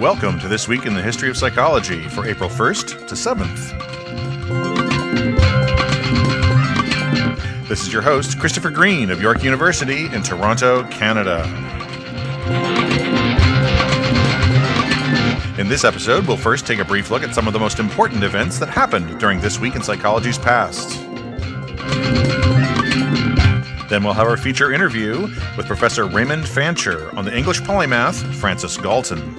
Welcome to This Week in the History of Psychology for April 1st to 7th. This is your host, Christopher Green of York University in Toronto, Canada. In this episode, we'll first take a brief look at some of the most important events that happened during this week in psychology's past. Then we'll have our feature interview with Professor Raymond Fancher on the English polymath Francis Galton.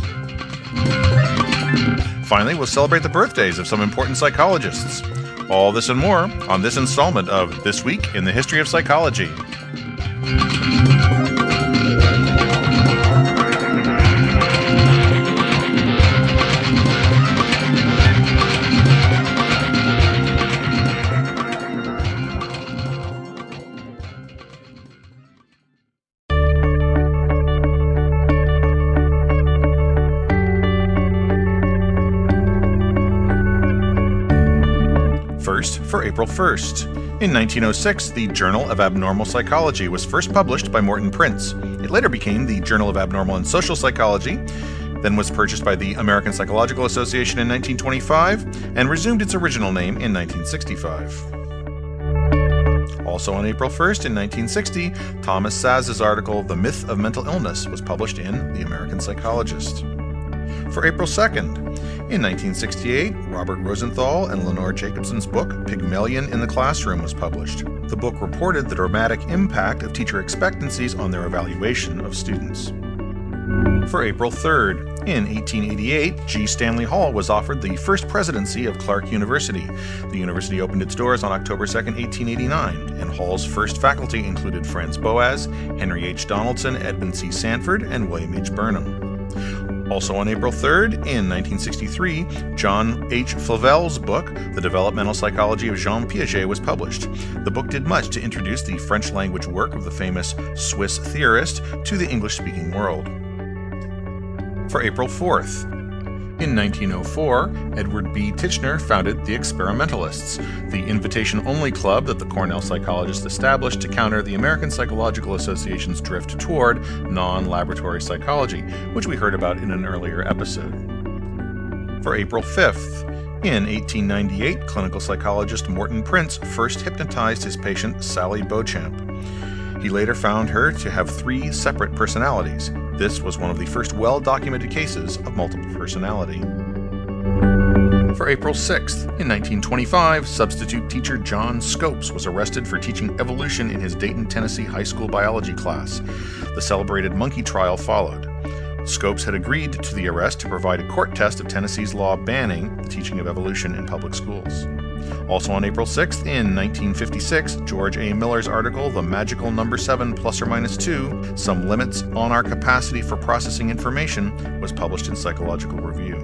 Finally, we'll celebrate the birthdays of some important psychologists. All this and more on this installment of This Week in the History of Psychology. April 1st. In 1906, the Journal of Abnormal Psychology was first published by Morton Prince. It later became the Journal of Abnormal and Social Psychology, then was purchased by the American Psychological Association in 1925, and resumed its original name in 1965. Also on April 1st, in 1960, Thomas Szasz' article The Myth of Mental Illness was published in The American Psychologist. For April 2nd, in 1968, Robert Rosenthal and Lenore Jacobson's book, Pygmalion in the Classroom, was published. The book reported the dramatic impact of teacher expectancies on their evaluation of students. For April 3rd, in 1888, G. Stanley Hall was offered the first presidency of Clark University. The university opened its doors on October 2, 1889, and Hall's first faculty included Franz Boas, Henry H. Donaldson, Edmund C. Sanford, and William H. Burnham. Also on April 3rd, in 1963, John H. Flavell's book, The Developmental Psychology of Jean Piaget, was published. The book did much to introduce the French language work of the famous Swiss theorist to the English speaking world. For April 4th, in 1904, Edward B. Titchener founded the Experimentalists, the invitation only club that the Cornell psychologists established to counter the American Psychological Association's drift toward non laboratory psychology, which we heard about in an earlier episode. For April 5th, in 1898, clinical psychologist Morton Prince first hypnotized his patient Sally Beauchamp. He later found her to have three separate personalities. This was one of the first well documented cases of multiple personality. For April 6th, in 1925, substitute teacher John Scopes was arrested for teaching evolution in his Dayton, Tennessee high school biology class. The celebrated monkey trial followed. Scopes had agreed to the arrest to provide a court test of Tennessee's law banning the teaching of evolution in public schools. Also on April 6th, in 1956, George A. Miller's article, The Magical Number 7 Plus or Minus 2 Some Limits on Our Capacity for Processing Information, was published in Psychological Review.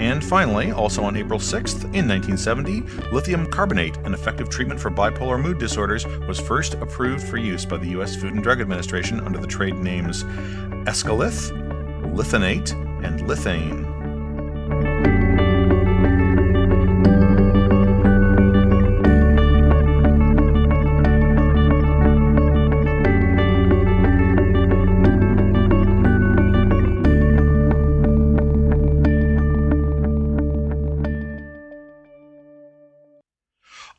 And finally, also on April 6th, in 1970, lithium carbonate, an effective treatment for bipolar mood disorders, was first approved for use by the U.S. Food and Drug Administration under the trade names Eskalith, Lithonate, and Lithane.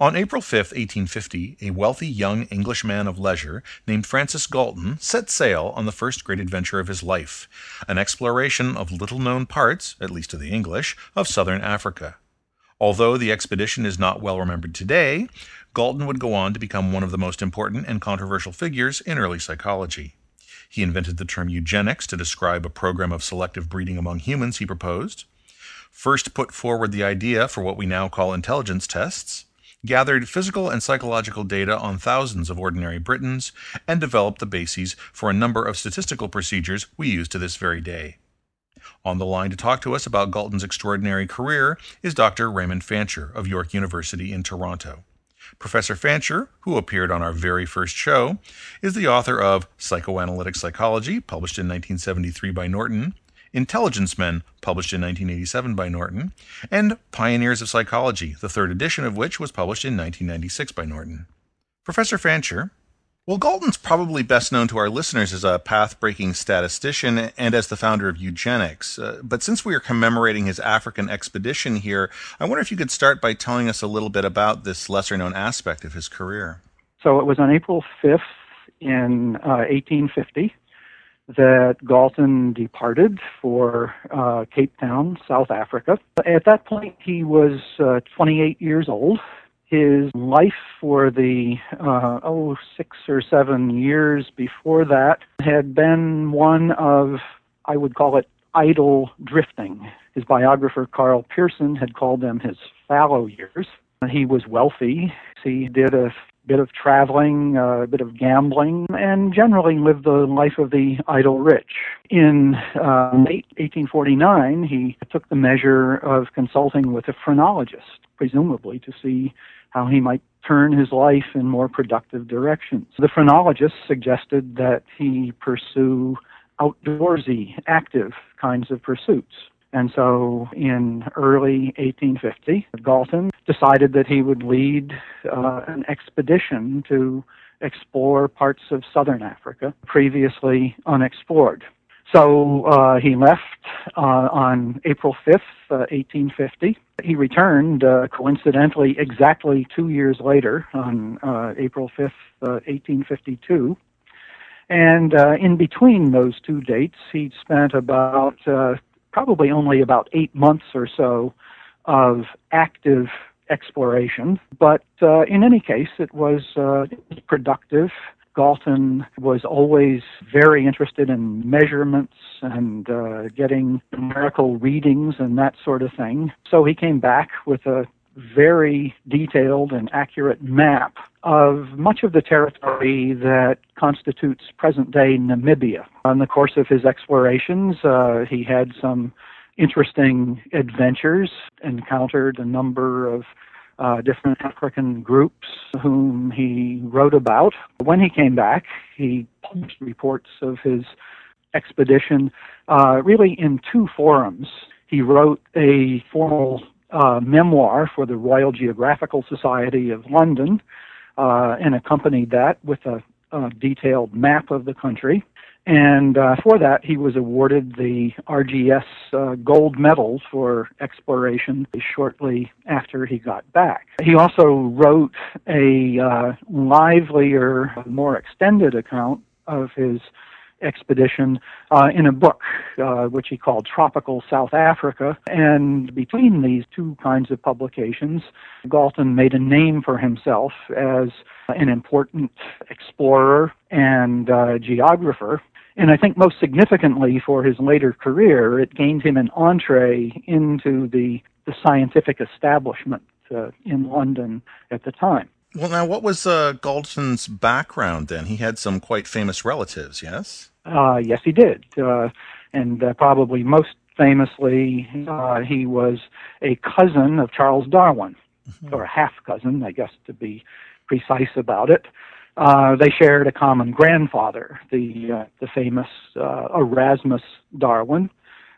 On April 5, 1850, a wealthy young Englishman of leisure named Francis Galton set sail on the first great adventure of his life, an exploration of little known parts, at least to the English, of southern Africa. Although the expedition is not well remembered today, Galton would go on to become one of the most important and controversial figures in early psychology. He invented the term eugenics to describe a program of selective breeding among humans he proposed, first put forward the idea for what we now call intelligence tests, gathered physical and psychological data on thousands of ordinary Britons, and developed the bases for a number of statistical procedures we use to this very day. On the line to talk to us about Galton's extraordinary career is Dr. Raymond Fancher of York University in Toronto. Professor Fancher, who appeared on our very first show, is the author of Psychoanalytic Psychology, published in 1973 by Norton, Intelligence Men, published in 1987 by Norton, and Pioneers of Psychology, the third edition of which was published in 1996 by Norton. Professor Fancher, Well, Galton's probably best known to our listeners as a path breaking statistician and as the founder of eugenics. Uh, but since we are commemorating his African expedition here, I wonder if you could start by telling us a little bit about this lesser known aspect of his career. So it was on April 5th in uh, 1850 that Galton departed for uh, Cape Town, South Africa. At that point, he was uh, 28 years old his life for the uh, oh six or seven years before that had been one of I would call it idle drifting. His biographer Karl Pearson had called them his fallow years. He was wealthy. He did a bit of traveling, uh, a bit of gambling, and generally lived the life of the idle rich. In uh, late 1849, he took the measure of consulting with a phrenologist, presumably to see how he might turn his life in more productive directions. The phrenologist suggested that he pursue outdoorsy, active kinds of pursuits. And so in early 1850, Galton decided that he would lead uh, an expedition to explore parts of southern Africa previously unexplored. So uh, he left uh, on April 5th, uh, 1850. He returned, uh, coincidentally, exactly two years later, on uh, April 5th, 1852. Uh, and in between those two dates, he'd spent about probably only about eight months or so of active exploration. But in any case, it was productive Galton was always very interested in measurements and uh, getting numerical readings and that sort of thing. So he came back with a very detailed and accurate map of much of the territory that constitutes present day Namibia. In the course of his explorations, uh, he had some interesting adventures, encountered a number of uh, different African groups whom he wrote about. When he came back, he published reports of his expedition uh, really in two forums. He wrote a formal memoir for the Royal Geographical Society of London uh, and accompanied that with a, a detailed map of the country. And uh, for that, he was awarded the RGS uh, gold medal for exploration shortly after he got back. He also wrote a uh, livelier, more extended account of his expedition uh, in a book uh, which he called Tropical South Africa. And between these two kinds of publications, Galton made a name for himself as an important explorer and uh, geographer. And I think most significantly for his later career, it gained him an entree into the, the scientific establishment uh, in London at the time. Well, now, what was uh, Galton's background then? He had some quite famous relatives, yes? Uh, yes, he did. Uh, and uh, probably most famously, uh, he was a cousin of Charles Darwin, mm-hmm. or a half cousin, I guess, to be precise about it. Uh, they shared a common grandfather, the uh, the famous uh, Erasmus Darwin,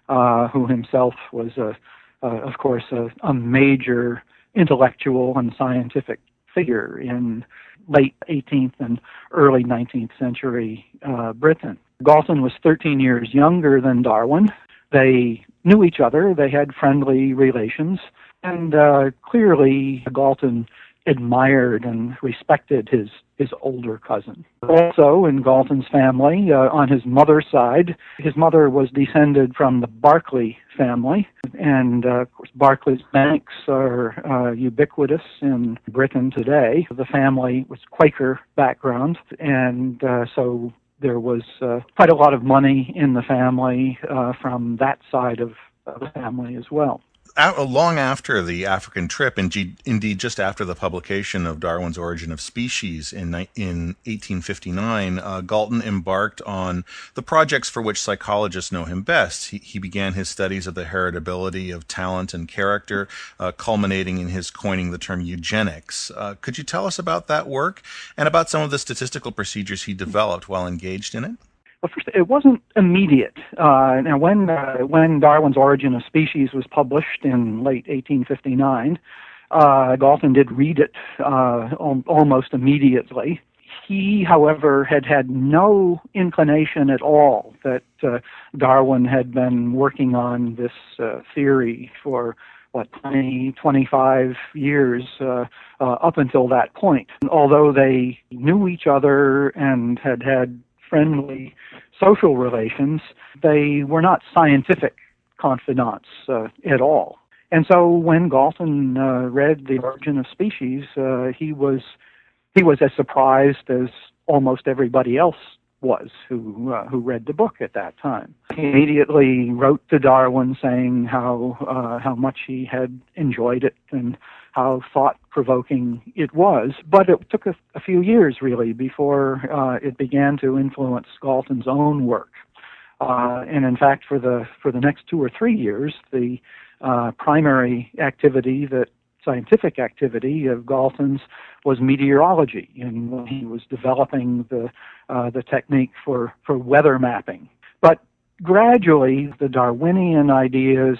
uh, who himself was a, of course, a, a, major intellectual and scientific figure in late 18th and early 19th century uh, Britain. Galton was 13 years younger than Darwin. They knew each other. They had friendly relations, and uh, clearly Galton admired and respected his his older cousin. Also, in Galton's family, uh, on his mother's side, his mother was descended from the Barclay family, and uh, of course, Barclay's banks are uh, ubiquitous in Britain today. The family was Quaker background, and uh, so there was uh, quite a lot of money in the family uh, from that side of the family as well long after the African trip, indeed, indeed, just after the publication of Darwin's Origin of Species in in 1859, uh, Galton embarked on the projects for which psychologists know him best. He, he began his studies of the heritability of talent and character, uh, culminating in his coining the term eugenics. Uh, could you tell us about that work and about some of the statistical procedures he developed while engaged in it? Well, first, it wasn't immediate. Uh, now, when uh, when Darwin's Origin of Species was published in late 1859, uh, Galton did read it uh, al- almost immediately. he, however, had had no inclination at all that uh, Darwin had been working on this uh, theory for what 20, 25 years uh, uh, up until that point. Although they knew each other and had had friendly social relations, they were not scientific confidants uh, at all. And so when Galton uh, read The Origin of Species, uh, he was he was as surprised as almost everybody else was who uh, who read the book at that time. He immediately wrote to Darwin saying how uh, how much he had enjoyed it and how thought provoking it was. But it took a, a few years really before uh, it began to influence Galton's own work. Uh, and in fact, for the for the next two or three years, the uh, primary activity that scientific activity of Galton's was meteorology, and when he was developing the uh, the technique for for weather mapping. But gradually, the Darwinian ideas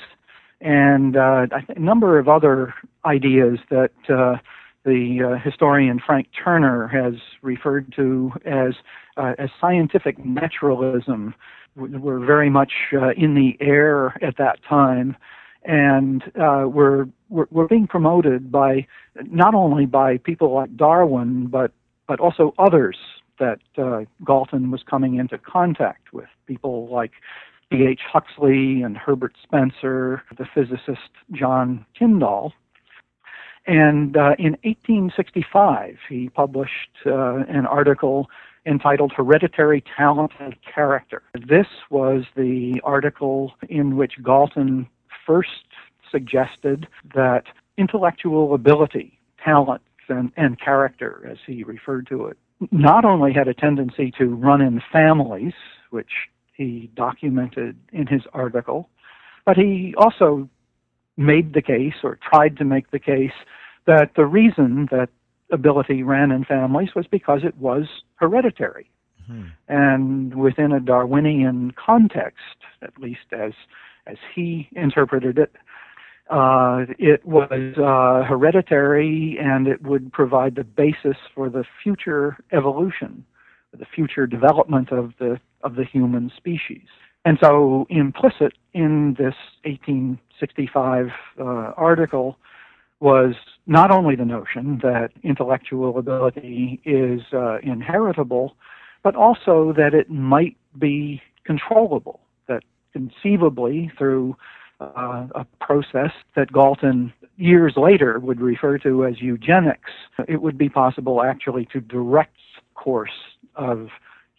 and uh, a number of other ideas that uh, the uh, historian Frank Turner has referred to as uh, as scientific naturalism were very much uh, in the air at that time and uh, were, were, were being promoted by not only by people like Darwin, but but also others that uh, Galton was coming into contact with, people like T.H. Huxley and Herbert Spencer, the physicist John Tyndall. And uh, in 1865, he published uh, an article entitled Hereditary Talent and Character. This was the article in which Galton first suggested that intellectual ability, talent, and, and character, as he referred to it, not only had a tendency to run in families, which he documented in his article, but he also made the case or tried to make the case that the reason that ability ran in families was because it was hereditary. Mm-hmm. And within a Darwinian context, at least as as he interpreted it, uh, it was uh, hereditary and it would provide the basis for the future evolution, the future development of the of the human species. And so, implicit in this 1865 uh, article was not only the notion that intellectual ability is uh, inheritable, but also that it might be controllable that conceivably through uh, a process that Galton years later would refer to as eugenics, it would be possible actually to direct course of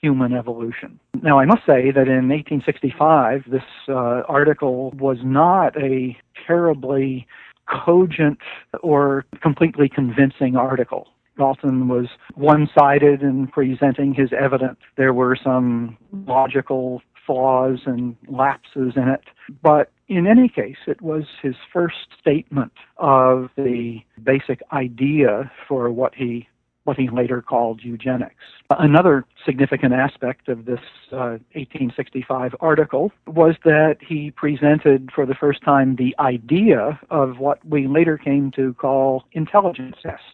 human evolution. Now, I must say that in 1865, this uh, article was not a terribly cogent or completely convincing article. Galton was one sided in presenting his evidence. There were some logical flaws and lapses in it. But in any case, it was his first statement of the basic idea for what he what he later called eugenics. Another significant aspect of this uh, 1865 article was that he presented for the first time the idea of what we later came to call intelligence tests.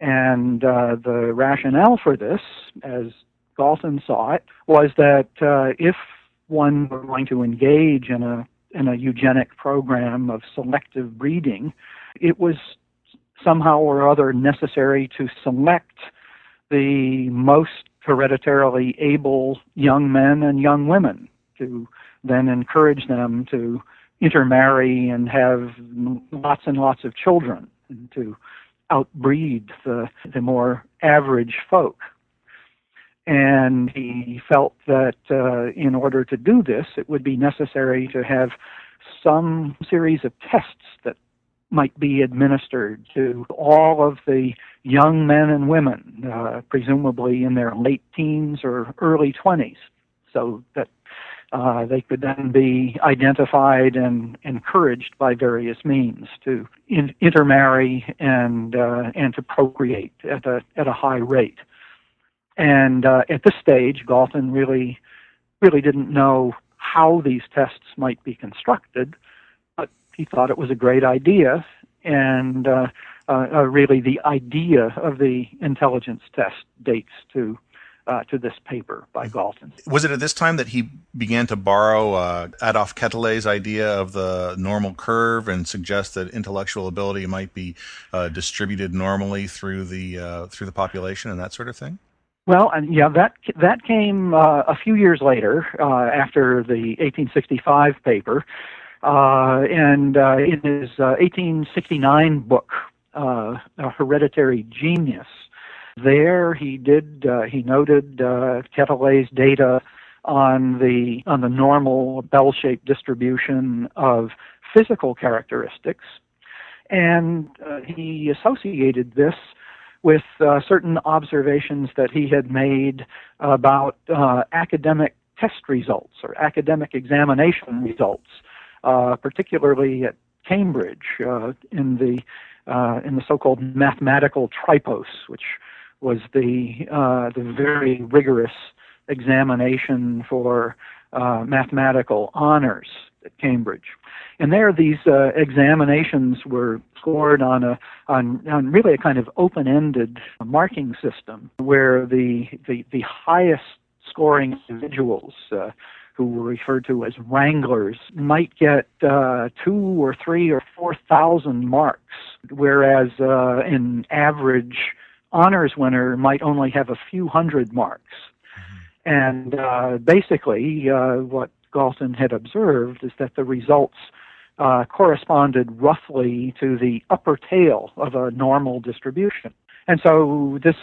And uh, the rationale for this, as Galton saw it, was that uh, if one were going to engage in a in a eugenic program of selective breeding, it was somehow or other necessary to select the most hereditarily able young men and young women to then encourage them to intermarry and have lots and lots of children and to outbreed the, the more average folk and he felt that uh, in order to do this, it would be necessary to have some series of tests that might be administered to all of the young men and women, uh, presumably in their late teens or early 20s, so that uh, they could then be identified and encouraged by various means to in- intermarry and uh, and to procreate at a at a high rate. And uh, at this stage, Galton really, really didn't know how these tests might be constructed, but he thought it was a great idea. And uh, uh, uh, really the idea of the intelligence test dates to uh, to this paper by Galton. Was it at this time that he began to borrow uh, Adolphe Quetelet's idea of the normal curve and suggest that intellectual ability might be uh, distributed normally through the uh, through the population and that sort of thing? Well, and yeah, that that came uh, a few years later uh, after the 1865 paper, and in his 1869 book, Hereditary Genius there, he did uh, he noted uh, Quetelet's data on the on the normal bell-shaped distribution of physical characteristics, and uh, he associated this with uh, certain observations that he had made about uh, academic test results or academic examination results, uh, particularly at Cambridge uh, in the uh, in the so-called mathematical tripos, which was the uh, the very rigorous examination for mathematical honors at Cambridge. And there, these uh, examinations were scored on a on, on really a kind of open-ended marking system, where the the, the highest scoring individuals uh, who were referred to as wranglers might get uh, two or three or four thousand marks, whereas uh, an average honors winner might only have a few hundred marks. Mm-hmm. And uh, basically, uh, what Galton had observed is that the results uh, corresponded roughly to the upper tail of a normal distribution. And so this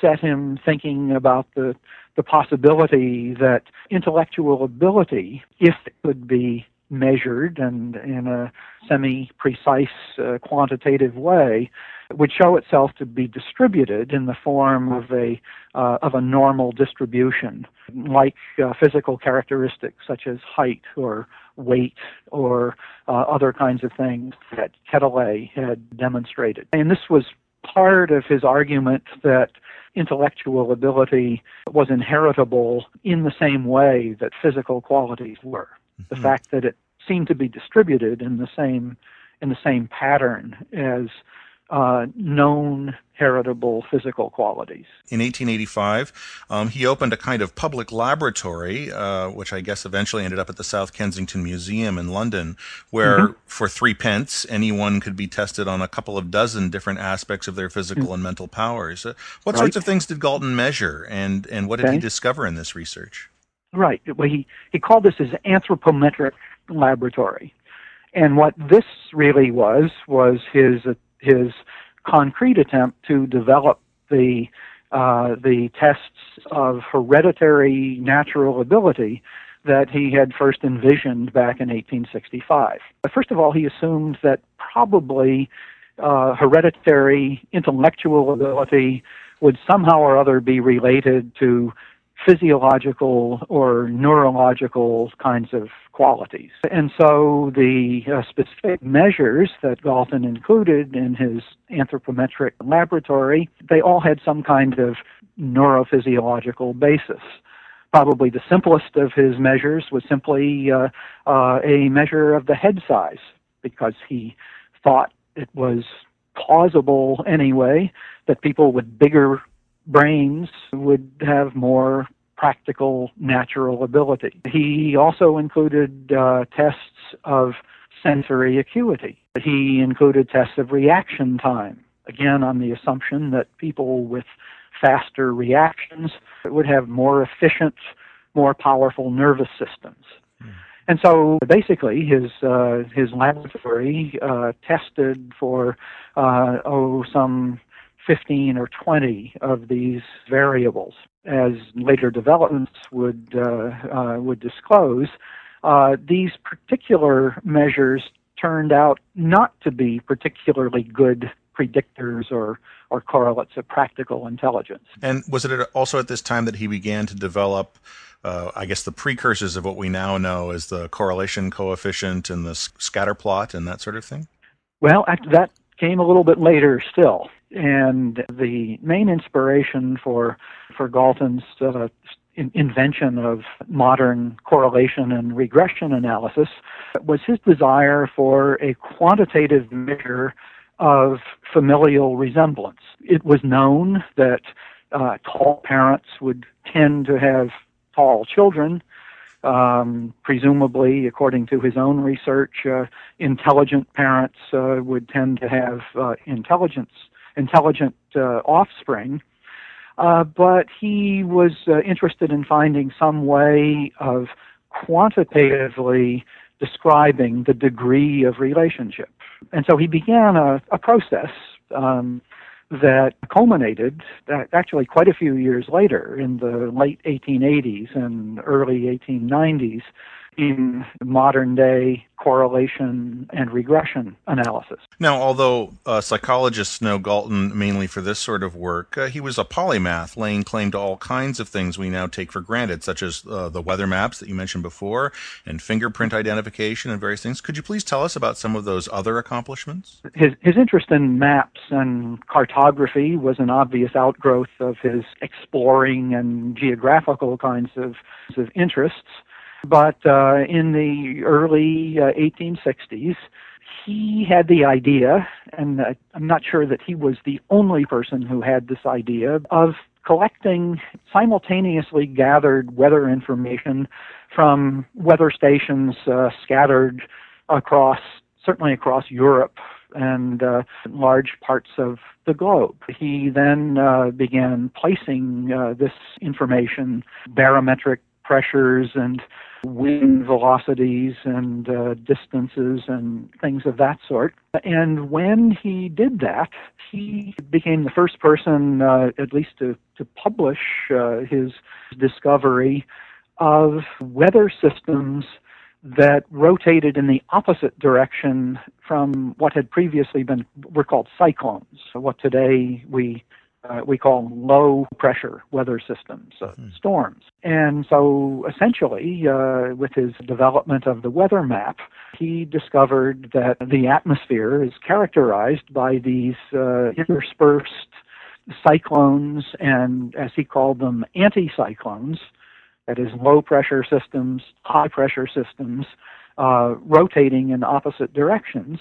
set him thinking about the, the possibility that intellectual ability, if it could be measured and in a semi precise uh, quantitative way, would show itself to be distributed in the form of a uh, of a normal distribution, like uh, physical characteristics such as height or weight or uh, other kinds of things that Quetelet had demonstrated. And this was part of his argument that intellectual ability was inheritable in the same way that physical qualities were. The mm-hmm. fact that it seemed to be distributed in the same in the same pattern as uh, known heritable physical qualities. In 1885, um, he opened a kind of public laboratory, uh, which I guess eventually ended up at the South Kensington Museum in London, where mm-hmm. for three pence, anyone could be tested on a couple of dozen different aspects of their physical mm-hmm. and mental powers. Uh, what right. sorts of things did Galton measure, and, and what did okay. he discover in this research? Right. Well, he, he called this his anthropometric laboratory. And what this really was, was his his concrete attempt to develop the uh, the tests of hereditary natural ability that he had first envisioned back in 1865. First of all, he assumed that probably uh, hereditary intellectual ability would somehow or other be related to physiological or neurological kinds of qualities. And so the uh, specific measures that Galton included in his anthropometric laboratory, they all had some kind of neurophysiological basis. Probably the simplest of his measures was simply uh, uh, a measure of the head size, because he thought it was plausible anyway that people with bigger brains would have more practical natural ability. He also included uh, tests of sensory acuity. He included tests of reaction time, again on the assumption that people with faster reactions would have more efficient, more powerful nervous systems. Mm. And so basically, his uh, his laboratory uh, tested for uh, oh some 15 or 20 of these variables. As later developments would, uh, uh, would disclose, uh, these particular measures turned out not to be particularly good predictors or, or correlates of practical intelligence. And was it also at this time that he began to develop, uh, I guess, the precursors of what we now know as the correlation coefficient and the scatter plot and that sort of thing? Well, that came a little bit later still. And the main inspiration for for Galton's uh, in- invention of modern correlation and regression analysis was his desire for a quantitative measure of familial resemblance. It was known that uh, tall parents would tend to have tall children. Um, presumably, according to his own research, uh, intelligent parents uh, would tend to have uh, intelligence, intelligent uh, offspring. Uh, but he was interested in finding some way of quantitatively describing the degree of relationship. And so he began a, a process um, that culminated actually quite a few years later in the late 1880s and early 1890s in modern day correlation and regression analysis. Now, although uh, psychologists know Galton mainly for this sort of work, uh, he was a polymath, laying claim to all kinds of things we now take for granted, such as uh, the weather maps that you mentioned before and fingerprint identification and various things. Could you please tell us about some of those other accomplishments? His, his interest in maps and cartography was an obvious outgrowth of his exploring and geographical kinds of, of interests. But uh, in the early uh, 1860s, he had the idea, and uh, I'm not sure that he was the only person who had this idea, of collecting simultaneously gathered weather information from weather stations uh, scattered across, certainly across Europe and uh, large parts of the globe. He then uh, began placing uh, this information, barometric pressures and wind velocities and uh, distances and things of that sort. And when he did that, he became the first person, uh, at least to, to publish uh, his discovery of weather systems that rotated in the opposite direction from what had previously been were called cyclones. What today we uh, we call low pressure weather systems, uh, mm-hmm. storms. And so essentially, uh, with his development of the weather map, he discovered that the atmosphere is characterized by these uh, interspersed cyclones and, as he called them, anticyclones. That is, low pressure systems, high pressure systems, uh, rotating in opposite directions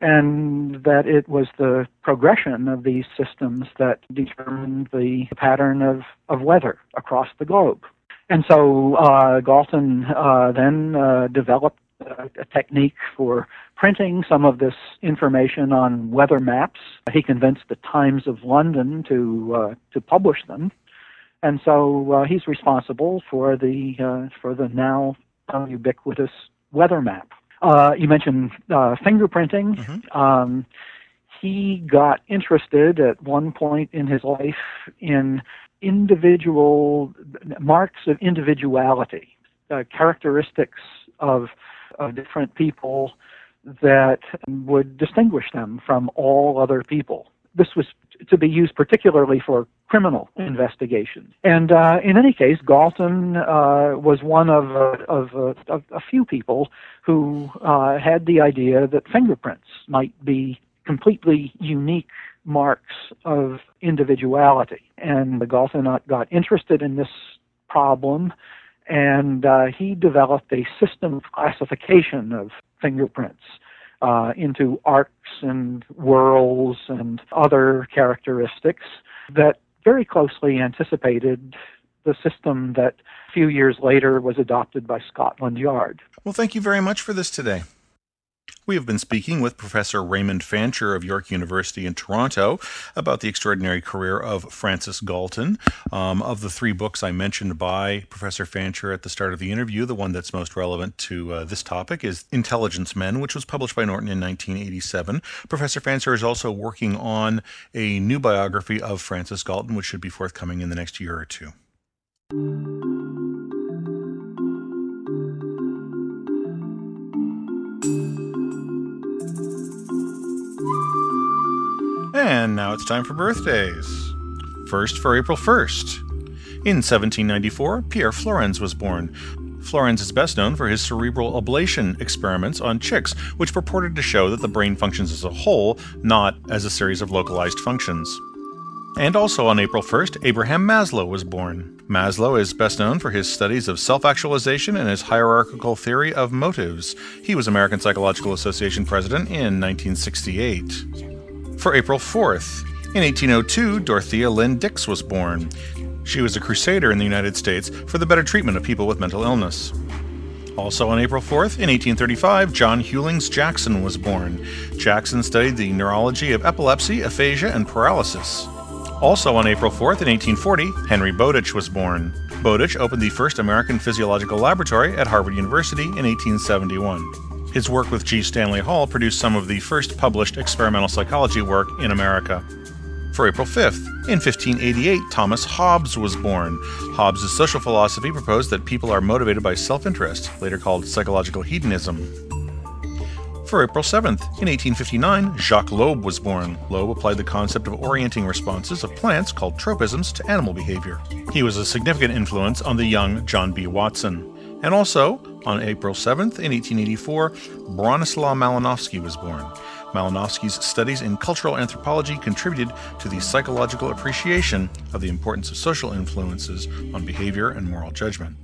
and that it was the progression of these systems that determined the pattern of, of weather across the globe. And so uh, Galton uh, then uh, developed a, technique for printing some of this information on weather maps. He convinced the Times of London to uh, to publish them, and so uh, he's responsible for the uh, for the now ubiquitous weather map. Uh, you mentioned uh, fingerprinting. Mm-hmm. Um, he got interested at one point in his life in individual marks of individuality, uh, characteristics of, of different people that would distinguish them from all other people. This was to be used particularly for criminal investigations. And uh, in any case, Galton uh, was one of, uh, of, uh, of, a few people who uh, had the idea that fingerprints might be completely unique marks of individuality. And Galton got interested in this problem, and uh, he developed a system of classification of fingerprints uh, into arcs and whorls and other characteristics that very closely anticipated the system that a few years later was adopted by Scotland Yard. Well, thank you very much for this today. We have been speaking with Professor Raymond Fancher of York University in Toronto about the extraordinary career of Francis Galton. Um, of the three books I mentioned by Professor Fancher at the start of the interview, the one that's most relevant to uh, this topic is Intelligence Men, which was published by Norton in 1987. Professor Fancher is also working on a new biography of Francis Galton, which should be forthcoming in the next year or two. And now it's time for birthdays. First for April 1st. In 1794, Pierre Flourens was born. Flourens is best known for his cerebral ablation experiments on chicks, which purported to show that the brain functions as a whole, not as a series of localized functions. And also on April 1st, Abraham Maslow was born. Maslow is best known for his studies of self actualization and his hierarchical theory of motives. He was American Psychological Association president in 1968. For April 4th, in 1802, Dorothea Lynde Dix was born. She was a crusader in the United States for the better treatment of people with mental illness. Also on April 4th, in 1835, John Hughlings Jackson was born. Jackson studied the neurology of epilepsy, aphasia, and paralysis. Also on April 4th, in 1840, Henry Bowditch was born. Bowditch opened the first American physiological laboratory at Harvard University in 1871. His work with G. Stanley Hall produced some of the first published experimental psychology work in America. For April 5th, in 1588, Thomas Hobbes was born. Hobbes' social philosophy proposed that people are motivated by self interest, later called psychological hedonism. For April 7th, in 1859, Jacques Loeb was born. Loeb applied the concept of orienting responses of plants, called tropisms, to animal behavior. He was a significant influence on the young John B. Watson. And also, on April 7th, in 1884, Bronislaw Malinowski was born. Malinowski's studies in cultural anthropology contributed to the psychological appreciation of the importance of social influences on behavior and moral judgment.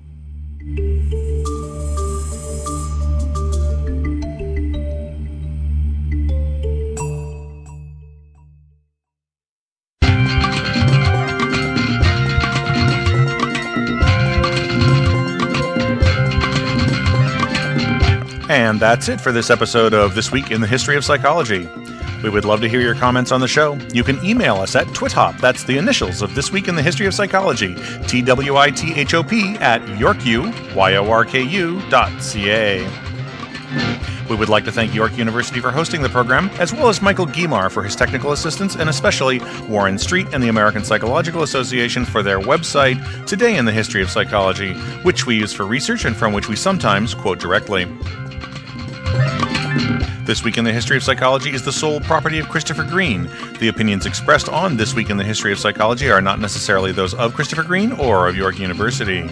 And that's it for this episode of This Week in the History of Psychology. We would love to hear your comments on the show. You can email us at twithop, that's the initials of This Week in the History of Psychology, T-W-I-T-H-O-P at yorku, Y-O-R-K-U dot C-A. We would like to thank York University for hosting the program, as well as Michael Guimar for his technical assistance, and especially Warren Street and the American Psychological Association for their website, Today in the History of Psychology, which we use for research and from which we sometimes quote directly. This Week in the History of Psychology is the sole property of Christopher Green. The opinions expressed on This Week in the History of Psychology are not necessarily those of Christopher Green or of York University.